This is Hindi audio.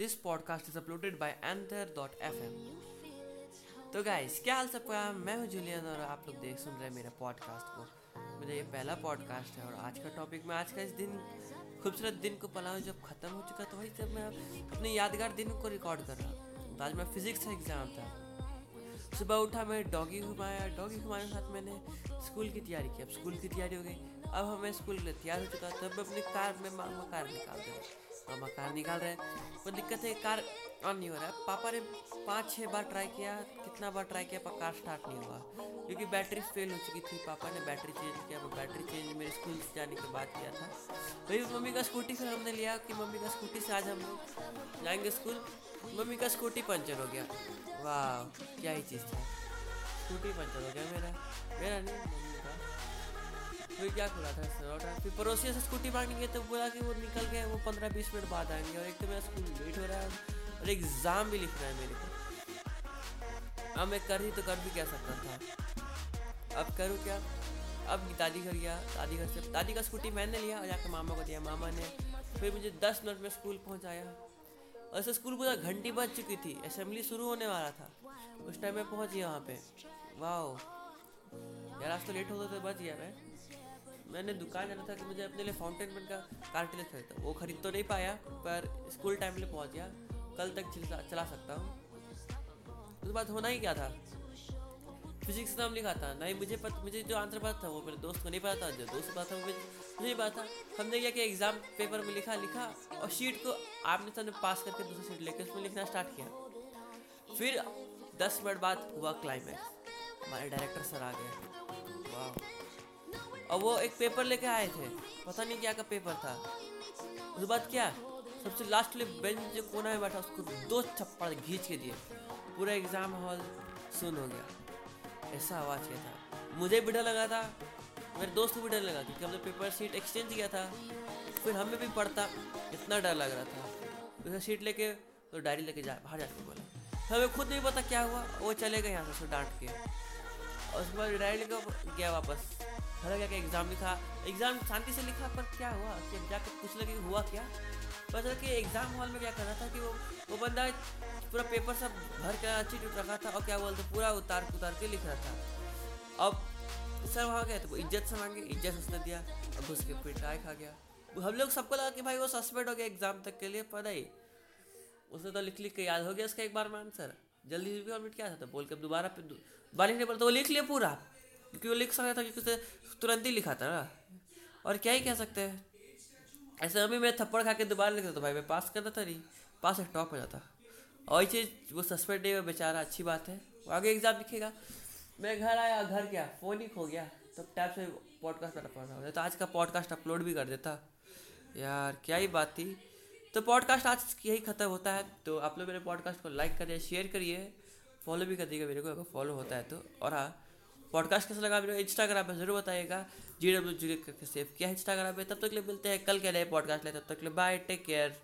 This podcast Anchor dot F M तो गाइस क्या हाल सबका मैं हूँ जूलियन और आप लोग देख सुन रहे हैं मेरा पॉडकास्ट को। मेरा ये पहला पॉडकास्ट है और आज का टॉपिक मैं आज का इस दिन खूबसूरत दिन को पला हूँ। जब ख़त्म हो चुका तो वही जब मैं अपने यादगार दिन को रिकॉर्ड कर रहा हूँ। तो आज मैं फिज़िक्स का एग्ज़ाम था। सुबह उठा मैं डॉगी घुमाया। डॉगी घुमाने के साथ मैंने स्कूल की तैयारी की। अब स्कूल की तैयारी हो गई। अब हमें स्कूल के लिए तैयार हो। चुका तब मैं अपनी कार में मामा कार निकाल रहे मामा कार निकाल रहे हैं। पर दिक्कत है, कार ऑन नहीं हो रहा। है पापा ने पाँच छः बार ट्राई किया, कितना बार ट्राई किया, पर कार स्टार्ट नहीं हुआ। क्योंकि बैटरी फेल हो चुकी थी, पापा ने बैटरी चेंज किया, वो बैटरी चेंज मेरे स्कूल जाने के बाद किया था। वही मम्मी का स्कूटी फिर हमने लिया कि मम्मी का स्कूटी से आज हम लोग जाएँगे स्कूल मम्मी का स्कूटी पंचर हो गया। वाह, क्या ही चीज़ था। स्कूटी पंचर हो गया मेरा। मेरा नहीं फिर क्या खुला था सरोटा फिर पड़ोसी से स्कूटी मांगेंगे तो बोला कि वो निकल गए वो पंद्रह बीस मिनट बाद आएँगे और एक तो मेरा स्कूल लेट हो रहा है और एग्ज़ाम भी लिखना है मेरे को। अब मैं कर ही तो कर भी क्या सकता था? अब करूँ क्या? अब दादी घर गया, दादी घर से दादी का स्कूटी मैंने लिया और जाकर मामा को दिया। मामा ने फिर मुझे दस मिनट में स्कूल पहुँचाया। और ऐसे स्कूल पूरा घंटी बज चुकी थी। असेंबली शुरू होने वाला था। उस टाइम मैं पहुँच गया वहाँ पे। वाह यार आज तो लेट होता तो बच गया मैं। मैंने दुकान जाना था कि मुझे अपने लिए फाउंटेन पेन का कार्टिलेज खरीदा वो खरीद तो नहीं पाया पर स्कूल टाइम में पहुँच गया। कल तक चला, सकता हूँ। उसके बाद होना ही क्या था? फिजिक्स नाम लिखा था। नहीं मुझे पता मुझे जो आंसर पता था वो मेरे दोस्त को नहीं पता था जो दोस्त पता था वो मुझे नहीं पता था। हमने क्या किया? एग्ज़ाम पेपर में लिखा लिखा और शीट को आपने सबने पास करके दूसरी शीट लेकर उसमें लिखना स्टार्ट किया। फिर दस मिनट बाद हुआ क्लाइमैक्स हमारे डायरेक्टर सर आ गए। वाह और वो एक पेपर लेके आए थे। पता नहीं क्या का पेपर था। उसके बाद क्या? सबसे लास्ट वाले बेंच जो कोना में बैठा, उसको दो थप्पड़ घींच के दिए। पूरा एग्ज़ाम हॉल सुन हो गया। ऐसा आवाज़ किया था। मुझे भी डर लगा था। मेरे दोस्त को भी डर लगा क्योंकि हमने पेपर सीट एक्सचेंज किया था। फिर हमें भी पढ़ता। इतना डर लग रहा था। उसका सीट लेके तो डायरी लेके जा, बाहर जाके बोला। हमें खुद नहीं पता क्या हुआ। वो चले गए यहाँ से उसको डांट के। और उसके बाद डायरी लेकर गया वापस। घर क्या एग्ज़ाम लिखा एग्ज़ाम शांति से लिखा, पर क्या हुआ? कि जाकर पूछ लगे, हुआ क्या? पता कि एग्ज़ाम हॉल में क्या कर रहा था कि वो वो बंदा पूरा पेपर सब भर कर अच्छी टूट रखा था और क्या बोलते, पूरा उतार उतार के लिख रहा था। अब सर वहाँ गए तो वो इज़्ज़त से मांगे, इज़्ज़त उसने दिया और घुस के फिर पिटाई खा गया। हम लोग सबको लगा कि भाई वो सस्पेंड हो गया एग्ज़ाम तक के लिए, पर नहीं। उसने तो लिख लिख के याद हो गया उसका एक बार में आंसर जल्दी भी कंप्लीट किया था तो बोल के अब दोबारा दोबारा लिखने पड़ा तो वो लिख लिया पूरा। क्योंकि वो लिख सकता था क्योंकि उसे तुरंत ही लिखा था ना। और क्या ही कह सकते हैं। ऐसे अभी मैं थप्पड़ खा के दोबारा लिखता तो भाई, मैं पास करता था नहीं, पास एक टॉप हो जाता। और ये चीज़, वो सस्पेंड नहीं हुआ बेचारा, अच्छी बात है। वो आगे एग्ज़ाम लिखेगा। मैं घर आया, घर क्या फ़ोन ही खो गया। तो टैब से पॉडकास्ट पढ़ना होता तो आज का पॉडकास्ट अपलोड भी कर देता। यार, क्या ही बात थी। तो पॉडकास्ट आज यही ख़त्म होता है। तो आप लोग मेरे पॉडकास्ट को लाइक करिए शेयर करिए। फॉलो भी कर दीजिएगा मेरे को, अगर फॉलो होता है तो। और हाँ पॉडकास्ट कैसा लगा मेरे इंस्टाग्राम पर ज़रूर बताइएगा। जी डब्ल्यू जी करके सेव किया इंस्टाग्राम पर तब तक के लिए मिलते हैं। कल के लिए पॉडकास्ट ले। तब तक के लिए बाय टेक केयर